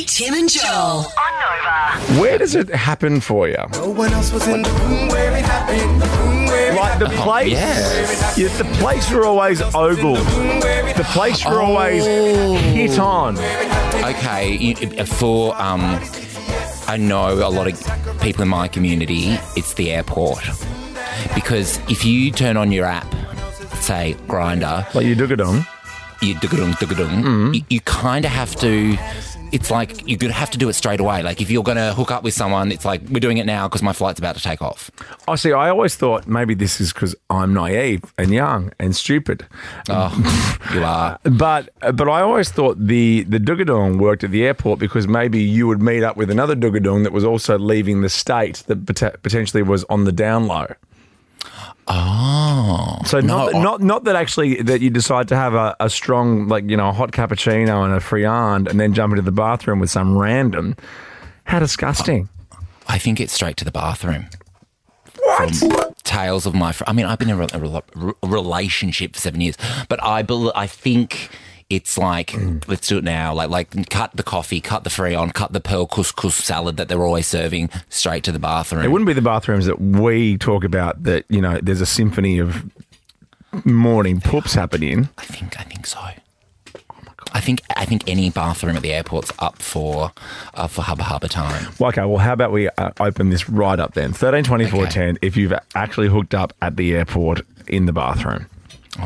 Lee, Tim, and Joel on Nova. Where does it happen for you? No one else was in the room where it happened. The room where it Like the place, yes. yeah, the place you're always ogled, the place you're always hit on. Okay, you- for um, I know a lot of people in my community. It's the airport because if you turn on your app, say Grindr, Like you dug it on. You duggadung duggadung, mm. you, you kind of have to. It's like you're gonna have to do it straight away. Like if you're gonna hook up with someone, it's like we're doing it now because my flight's about to take off. I see. I always thought maybe this is because I'm naive and young and stupid. Oh, you are. But but I always thought the the Dugadong worked at the airport because maybe you would meet up with another Dugadong that was also leaving the state that pot- potentially was on the down low. Oh, So not, No, I- not not that actually that you decide to have a, a strong like you know a hot cappuccino and a friand and then jump into the bathroom with some random. How disgusting! I think it's straight to the bathroom. What? tales of my. Fr- I mean, I've been in a, re- a relationship for seven years, but I bel I think it's like let's do it now. Like like cut the coffee, cut the friand, cut the pearl couscous salad that they're always serving straight to the bathroom. It wouldn't be the bathrooms that we talk about that you know there's a symphony of morning poops happening. I think I think so. I think I think any bathroom at the airport's up for uh, for Hubba Hubba time. Well, okay, well, how about we uh, open this right up then? 13, 24, Okay. 10, if you've actually hooked up at the airport in the bathroom.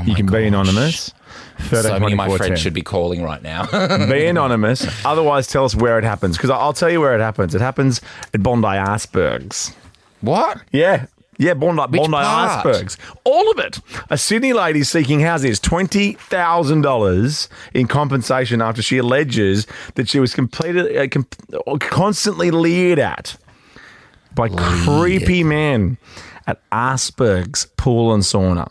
You can be Oh anonymous. 13, So many of my 24, 10. friends should be calling right now. Be anonymous. Otherwise, tell us where it happens. Because I'll tell you where it happens. It happens at Bondi Icebergs. what? Yeah. Yeah, Bondi, Which Bondi part? Icebergs. All of it. A Sydney lady seeking houses $20,000 in compensation after she alleges that she was completed, uh, com- constantly leered at by creepy men at Icebergs Pool and Sauna.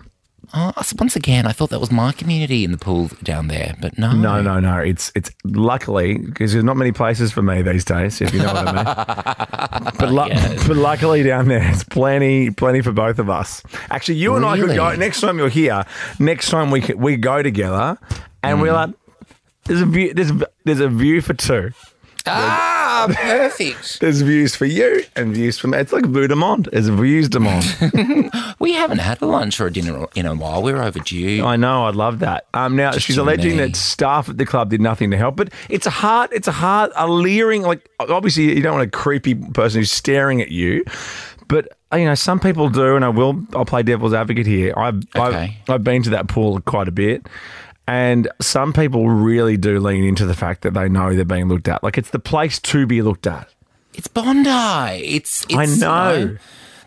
Oh, once again, I thought that was my community in the pool down there, but no. No, no, no. It's it's luckily because there's not many places for me these days, if you know what I mean. But, lu- Yes. but luckily down there, it's plenty, plenty for both of us. Actually, you and I could go next time you're here. Next time we could, we go together, and we're like, there's a view, there's there's a view for two. Ah, perfect. There's views for you and views for me. It's like Vue de Monde. There's views de Monde. We haven't had a lunch or a dinner in a while. We're overdue. I know, I'd love that. Um, now she's alleging me. that staff at the club did nothing to help, but it's a hard, it's a hard, a leering. Like obviously, you don't want a creepy person who's staring at you, but uh, you know some people do, and I will. I'll play devil's advocate here. I've Okay. I've, I've been to that pool quite a bit. And some people really do lean into the fact that they know they're being looked at. Like it's the place to be looked at. It's Bondi. It's, it's I you know.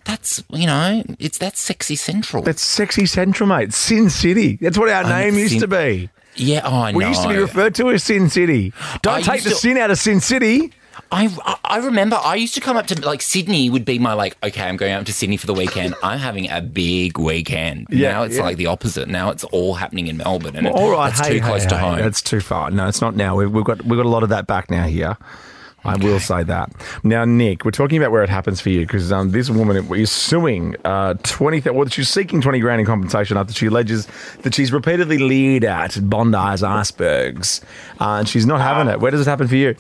that's you know, it's that sexy central. That's sexy central, mate. Sin City. That's what our I name used to be. yeah, oh, I know. We used to be referred to as Sin City. Don't I take the to- sin out of Sin City. I, I- remember I used to come up to like Sydney would be my like okay I'm going up to Sydney for the weekend I'm having a big weekend Yeah, now it's yeah. like the opposite now it's all happening in Melbourne and it- All right, hey, too close hey, to home That's too far. No, it's not now. We've, we've got we've got a lot of that back now here. I will say that. Now, Nick, we're talking about where it happens for you because um, this woman is suing uh, twenty. Well, she's seeking twenty grand in compensation after she alleges that she's repeatedly leered at Bondi's icebergs, uh, and she's not having it. Where does it happen for you?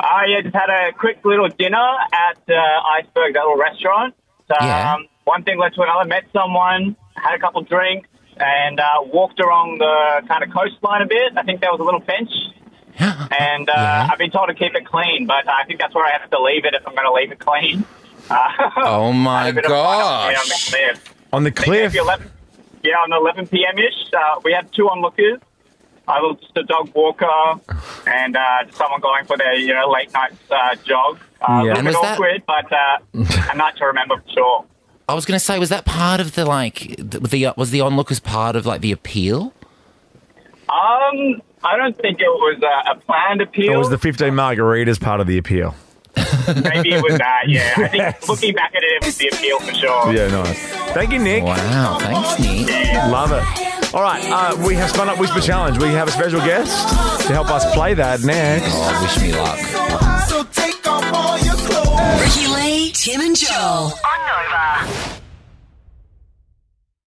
I yeah, just had a quick little dinner at uh, Iceberg, that little restaurant. Um, Yeah. One thing led to another. Met someone, had a couple drinks, and uh, walked along the kind of coastline a bit. I think there was a little bench, and uh, Yeah. I've been told to keep it clean, but I think that's where I have to leave it if I'm going to leave it clean. Uh, oh my had a bit of fun up there on the gosh cliff. On the cliff. 11, yeah, on 11 p.m. ish. Uh, we had two onlookers. I was just a dog walker and uh, just someone going for their you know late night uh, jog. Uh, Yeah. A And little was bit that- awkward, but uh, a night to remember for sure. I was going to say was that part of the like the, the was the onlookers part of like the appeal Um, I don't think it was a, a planned appeal. Or was the fifteen margaritas part of the appeal? Maybe it was that. Yeah, I think looking back at it, it was the appeal for sure. Yeah, nice. Thank you, Nick. wow thanks Nick Love it. All right, uh, we have spun up Whisper Challenge. We have a special guest to help us play that next. oh wish me luck So take off all your clothes. Ricky Lee, Tim, and Joel on Nova.